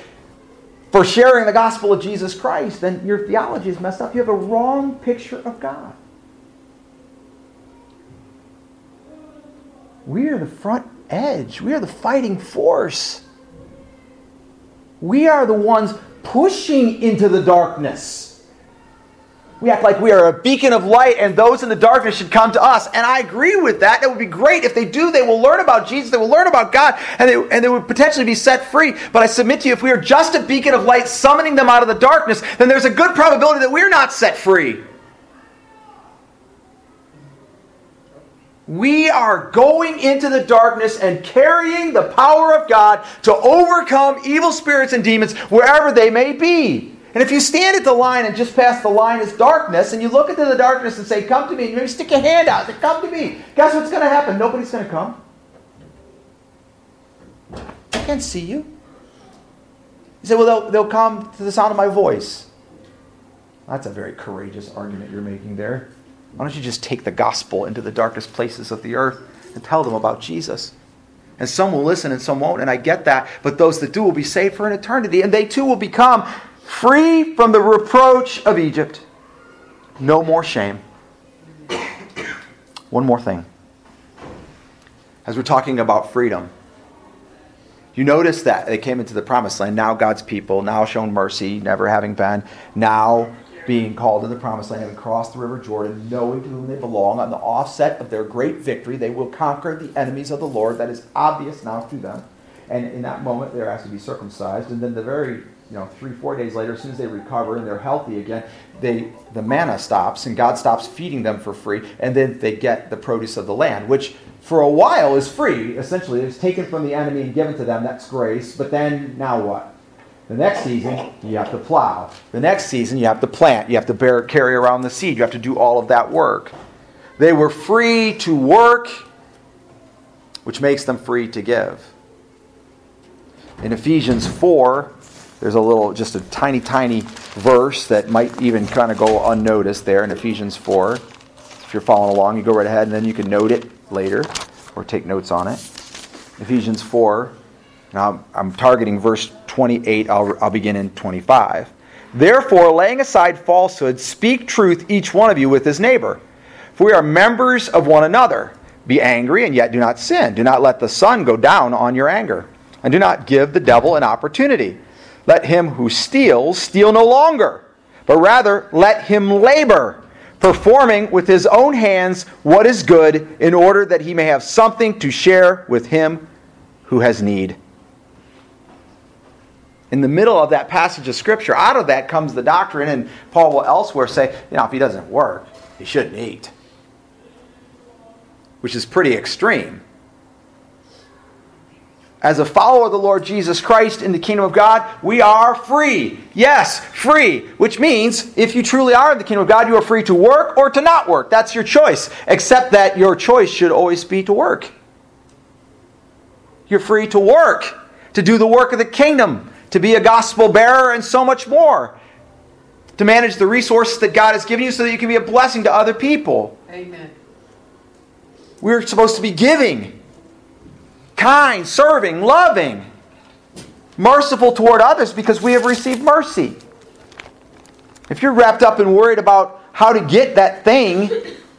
for sharing the gospel of Jesus Christ, then your theology is messed up. You have a wrong picture of God. We are the front edge, we are the fighting force. We are the ones pushing into the darkness. We act like we are a beacon of light and those in the darkness should come to us. And I agree with that. It would be great. If they do, they will learn about Jesus, they will learn about God, and they, and they would potentially be set free. But I submit to you, if we are just a beacon of light summoning them out of the darkness, then there's a good probability that we're not set free. We are going into the darkness and carrying the power of God to overcome evil spirits and demons wherever they may be. And if you stand at the line and just past the line is darkness, and you look into the darkness and say, Come to me, and maybe stick your hand out and say, Come to me, guess what's going to happen? Nobody's going to come. I can't see you. You say, Well, they'll, they'll come to the sound of my voice. That's a very courageous argument you're making there. Why don't you just take the gospel into the darkest places of the earth and tell them about Jesus? And some will listen and some won't, and I get that. But those that do will be saved for an eternity, and they too will become free from the reproach of Egypt. No more shame. One more thing. As we're talking about freedom, you notice that they came into the promised land, now God's people, now shown mercy, never having been, now being called to the promised land, having crossed the river Jordan, knowing to whom they belong. On the offset of their great victory, they will conquer the enemies of the Lord. That is obvious now to them. And in that moment, they're asked to be circumcised. And then the very, you know, three, four days later, as soon as they recover and they're healthy again, they the manna stops and God stops feeding them for free, and then they get the produce of the land, which for a while is free. Essentially, it's taken from the enemy and given to them. That's grace. But then now what? The next season, you have to plow. The next season, you have to plant. You have to bear, carry around the seed. You have to do all of that work. They were free to work, which makes them free to give. In Ephesians 4, there's a little, just a tiny, tiny verse that might even kind of go unnoticed there in Ephesians 4. If you're following along, you go right ahead and then you can note it later or take notes on it. Ephesians 4. Now, I'm targeting verse 28, I'll, I'll begin in 25. Therefore, laying aside falsehood, speak truth each one of you with his neighbor. For we are members of one another. Be angry and yet do not sin. Do not let the sun go down on your anger. And do not give the devil an opportunity. Let him who steals steal no longer, but rather let him labor, performing with his own hands what is good, in order that he may have something to share with him who has need in the middle of that passage of Scripture, out of that comes the doctrine, and Paul will elsewhere say, you know, if he doesn't work, he shouldn't eat. Which is pretty extreme. As a follower of the Lord Jesus Christ in the kingdom of God, we are free. Yes, free. Which means if you truly are in the kingdom of God, you are free to work or to not work. That's your choice. Except that your choice should always be to work. You're free to work, to do the work of the kingdom, to be a gospel bearer, and so much more. To manage the resources that God has given you so that you can be a blessing to other people. Amen. We're supposed to be giving, kind, serving, loving, merciful toward others because we have received mercy. If you're wrapped up and worried about how to get that thing,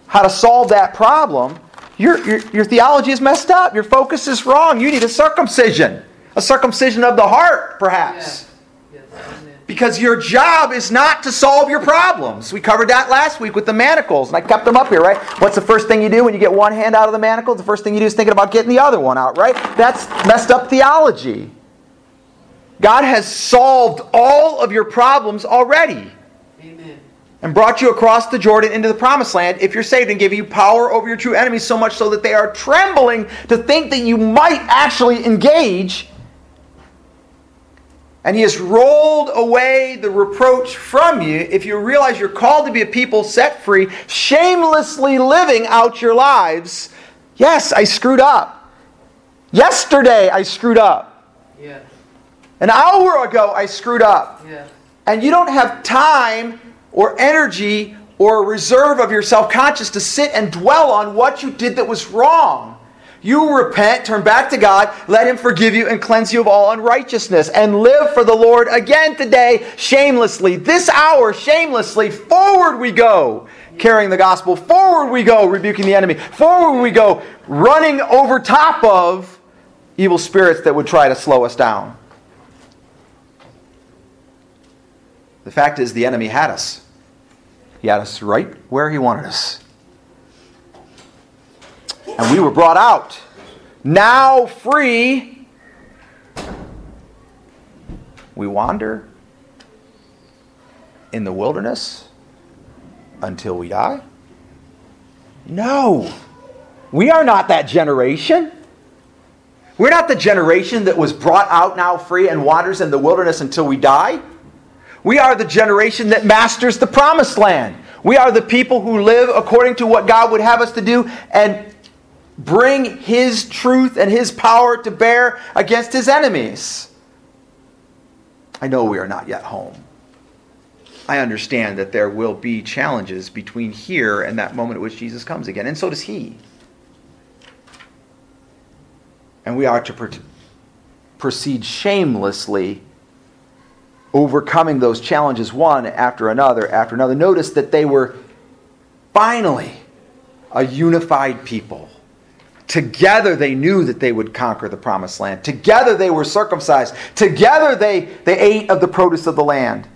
how to solve that problem, your, your, your theology is messed up. Your focus is wrong. You need a circumcision. A circumcision of the heart, perhaps. Yes. Yes. Because your job is not to solve your problems. We covered that last week with the manacles, and I kept them up here, right? What's the first thing you do when you get one hand out of the manacle? The first thing you do is thinking about getting the other one out, right? That's messed up theology. God has solved all of your problems already Amen. and brought you across the Jordan into the promised land if you're saved and give you power over your true enemies so much so that they are trembling to think that you might actually engage and he has rolled away the reproach from you if you realize you're called to be a people set free, shamelessly living out your lives. Yes, I screwed up. Yesterday I screwed up. Yes. An hour ago I screwed up. Yes. And you don't have time or energy or reserve of your self conscious to sit and dwell on what you did that was wrong. You repent, turn back to God, let Him forgive you and cleanse you of all unrighteousness, and live for the Lord again today, shamelessly. This hour, shamelessly. Forward we go, carrying the gospel. Forward we go, rebuking the enemy. Forward we go, running over top of evil spirits that would try to slow us down. The fact is, the enemy had us. He had us right where he wanted us. And we were brought out. Now free, we wander in the wilderness until we die? No. We are not that generation. We're not the generation that was brought out now free and wanders in the wilderness until we die. We are the generation that masters the promised land. We are the people who live according to what God would have us to do and bring his truth and his power to bear against his enemies. I know we are not yet home. I understand that there will be challenges between here and that moment at which Jesus comes again, and so does he. And we are to proceed shamelessly, overcoming those challenges one after another after another. Notice that they were finally a unified people. Together they knew that they would conquer the promised land. Together they were circumcised. Together they, they ate of the produce of the land.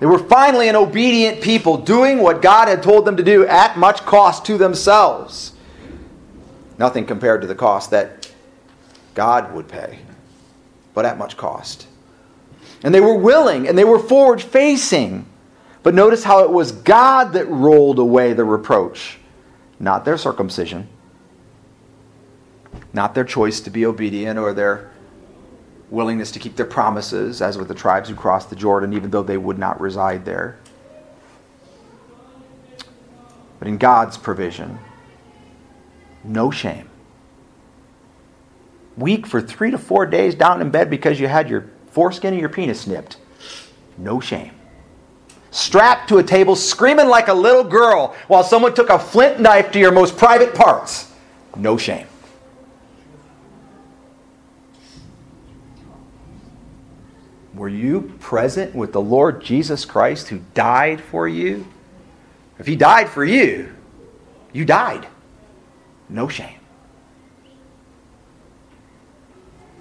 They were finally an obedient people doing what God had told them to do at much cost to themselves. Nothing compared to the cost that God would pay, but at much cost. And they were willing and they were forward facing. But notice how it was God that rolled away the reproach, not their circumcision, not their choice to be obedient or their willingness to keep their promises, as with the tribes who crossed the Jordan, even though they would not reside there. But in God's provision, no shame. Weak for three to four days down in bed because you had your foreskin and your penis snipped. No shame. Strapped to a table, screaming like a little girl while someone took a flint knife to your most private parts. No shame. Were you present with the Lord Jesus Christ who died for you? If he died for you, you died. No shame.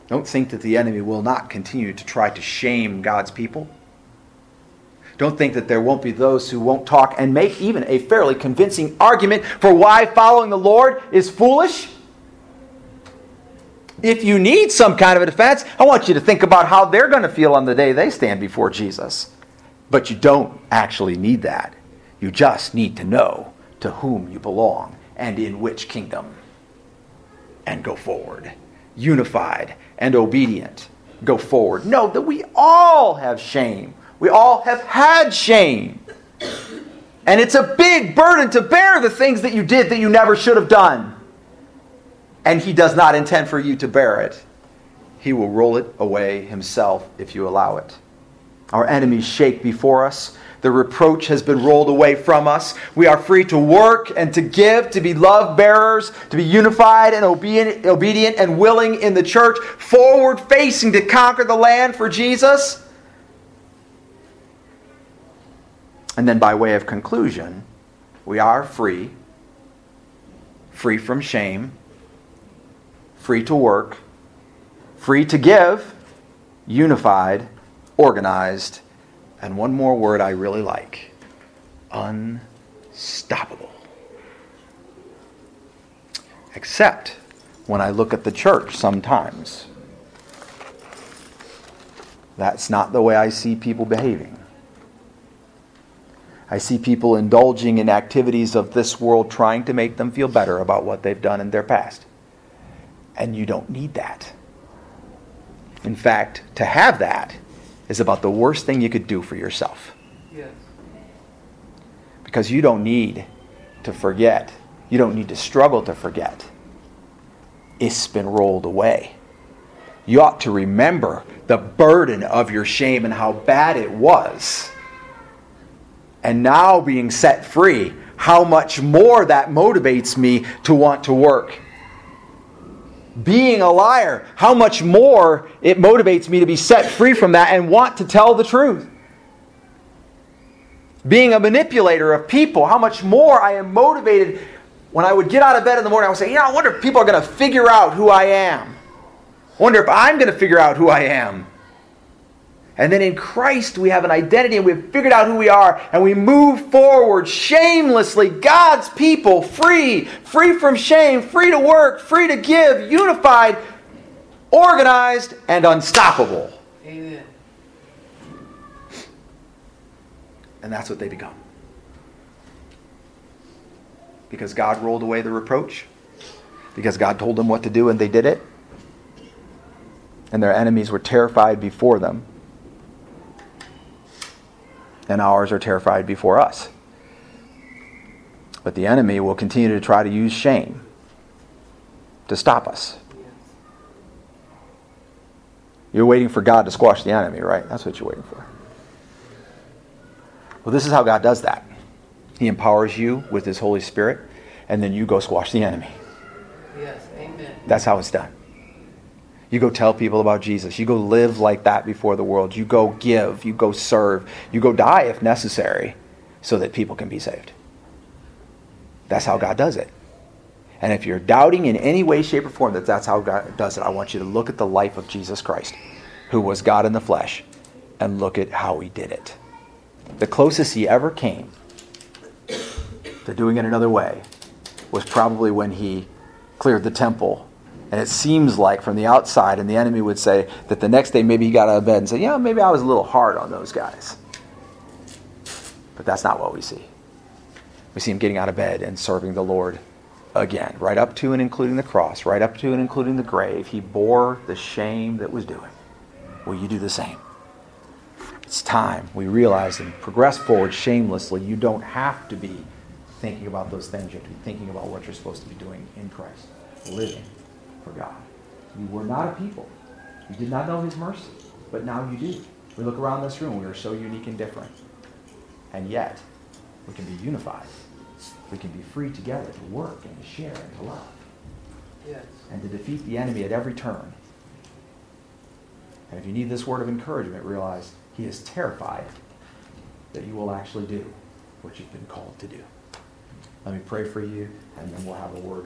Don't think that the enemy will not continue to try to shame God's people. Don't think that there won't be those who won't talk and make even a fairly convincing argument for why following the Lord is foolish. If you need some kind of a defense, I want you to think about how they're going to feel on the day they stand before Jesus. But you don't actually need that. You just need to know to whom you belong and in which kingdom. And go forward, unified and obedient. Go forward. Know that we all have shame. We all have had shame. And it's a big burden to bear the things that you did that you never should have done. And He does not intend for you to bear it. He will roll it away Himself if you allow it. Our enemies shake before us. The reproach has been rolled away from us. We are free to work and to give, to be love bearers, to be unified and obedient, obedient and willing in the church, forward facing to conquer the land for Jesus. And then, by way of conclusion, we are free, free from shame, free to work, free to give, unified, organized, and one more word I really like unstoppable. Except when I look at the church sometimes. That's not the way I see people behaving. I see people indulging in activities of this world trying to make them feel better about what they've done in their past. And you don't need that. In fact, to have that is about the worst thing you could do for yourself. Yes. Because you don't need to forget. You don't need to struggle to forget. It's been rolled away. You ought to remember the burden of your shame and how bad it was. And now being set free, how much more that motivates me to want to work being a liar, how much more it motivates me to be set free from that and want to tell the truth. Being a manipulator of people, how much more I am motivated when I would get out of bed in the morning. I would say, you know, I wonder if people are going to figure out who I am. I wonder if I'm going to figure out who I am. And then in Christ, we have an identity and we've figured out who we are, and we move forward shamelessly, God's people, free, free from shame, free to work, free to give, unified, organized, and unstoppable. Amen. And that's what they become. Because God rolled away the reproach, because God told them what to do and they did it, and their enemies were terrified before them and ours are terrified before us. But the enemy will continue to try to use shame to stop us. You're waiting for God to squash the enemy, right? That's what you're waiting for. Well, this is how God does that. He empowers you with His Holy Spirit, and then you go squash the enemy. Yes. Amen. That's how it's done. You go tell people about Jesus. You go live like that before the world. You go give. You go serve. You go die if necessary so that people can be saved. That's how God does it. And if you're doubting in any way, shape, or form that that's how God does it, I want you to look at the life of Jesus Christ, who was God in the flesh, and look at how he did it. The closest he ever came to doing it another way was probably when he cleared the temple. And it seems like from the outside, and the enemy would say that the next day maybe he got out of bed and said, Yeah, maybe I was a little hard on those guys. But that's not what we see. We see him getting out of bed and serving the Lord again, right up to and including the cross, right up to and including the grave. He bore the shame that was doing. Will you do the same? It's time we realize and progress forward shamelessly. You don't have to be thinking about those things. You have to be thinking about what you're supposed to be doing in Christ, living for God. You were not a people. You did not know His mercy, but now you do. We look around this room, we are so unique and different. And yet, we can be unified. We can be free together to work and to share and to love Yes. and to defeat the enemy at every turn. And if you need this word of encouragement, realize he is terrified that you will actually do what you've been called to do. Let me pray for you, and then we'll have a word.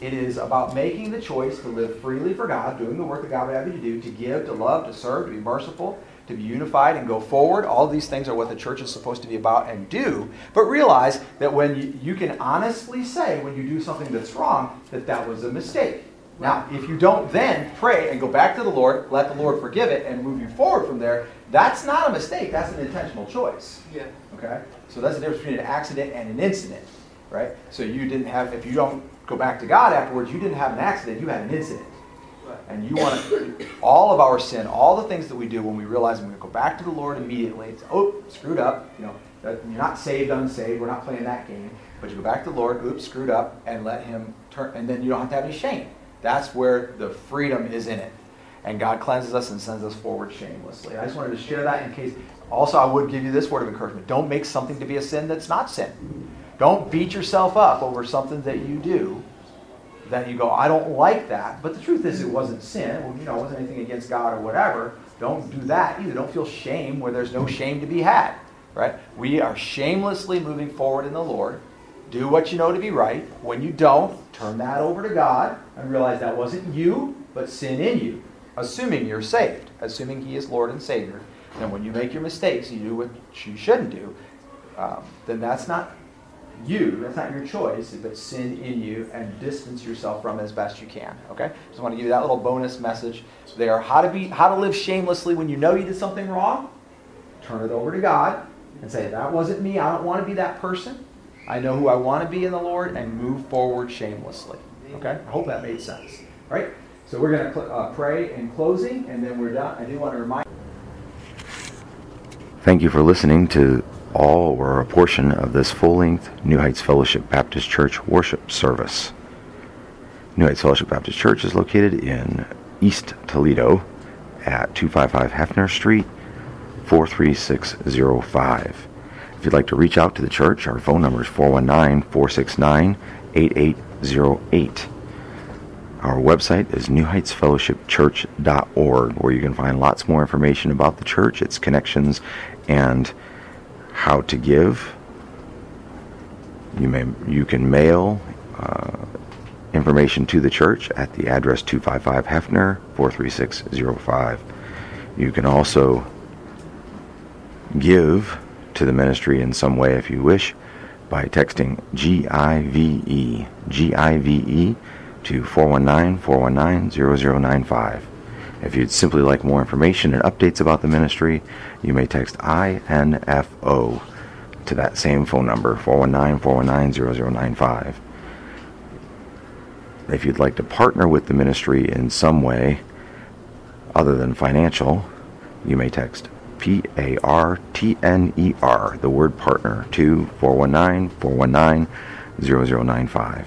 It is about making the choice to live freely for God, doing the work that God would have you to do, to give, to love, to serve, to be merciful, to be unified and go forward. All these things are what the church is supposed to be about and do. But realize that when you, you can honestly say when you do something that's wrong, that that was a mistake. Now, if you don't then pray and go back to the Lord, let the Lord forgive it, and move you forward from there, that's not a mistake. That's an intentional choice. Yeah. Okay? So that's the difference between an accident and an incident, right? So you didn't have, if you don't go back to God afterwards, you didn't have an accident, you had an incident. Right. And you want to, all of our sin, all the things that we do when we realize we're going to go back to the Lord immediately, it's, oh, screwed up, you know, that- you're not saved, unsaved, we're not playing that game. But you go back to the Lord, oops, screwed up, and let Him turn, and then you don't have to have any shame. That's where the freedom is in it. And God cleanses us and sends us forward shamelessly. I just wanted to share that in case. Also, I would give you this word of encouragement. Don't make something to be a sin that's not sin. Don't beat yourself up over something that you do that you go, I don't like that. But the truth is, it wasn't sin. Well, you know, it wasn't anything against God or whatever. Don't do that either. Don't feel shame where there's no shame to be had. Right? We are shamelessly moving forward in the Lord. Do what you know to be right. When you don't, turn that over to God and realize that wasn't you, but sin in you. Assuming you're saved, assuming He is Lord and Savior. And when you make your mistakes, you do what you shouldn't do, um, then that's not you, that's not your choice, but sin in you and distance yourself from it as best you can. Okay? Just want to give you that little bonus message there. How to be how to live shamelessly when you know you did something wrong. Turn it over to God and say, That wasn't me. I don't want to be that person. I know who I want to be in the Lord and move forward shamelessly. Okay? I hope that made sense. All right? So we're going to cl- uh, pray in closing and then we're done. I do want to remind Thank you for listening to all or a portion of this full length New Heights Fellowship Baptist Church worship service. New Heights Fellowship Baptist Church is located in East Toledo at 255 Hefner Street, 43605. If you'd like to reach out to the church, our phone number is 419 469 8808. Our website is newheightsfellowshipchurch.org, where you can find lots more information about the church, its connections, and how to give. You may you can mail uh, information to the church at the address 255 Hefner 43605. You can also give to the ministry in some way if you wish by texting GIVE GIVE to 419-419-0095. If you'd simply like more information and updates about the ministry, you may text INFO to that same phone number 419-419-0095. If you'd like to partner with the ministry in some way other than financial, you may text P A R T N E R, the word partner, to 419 419 0095.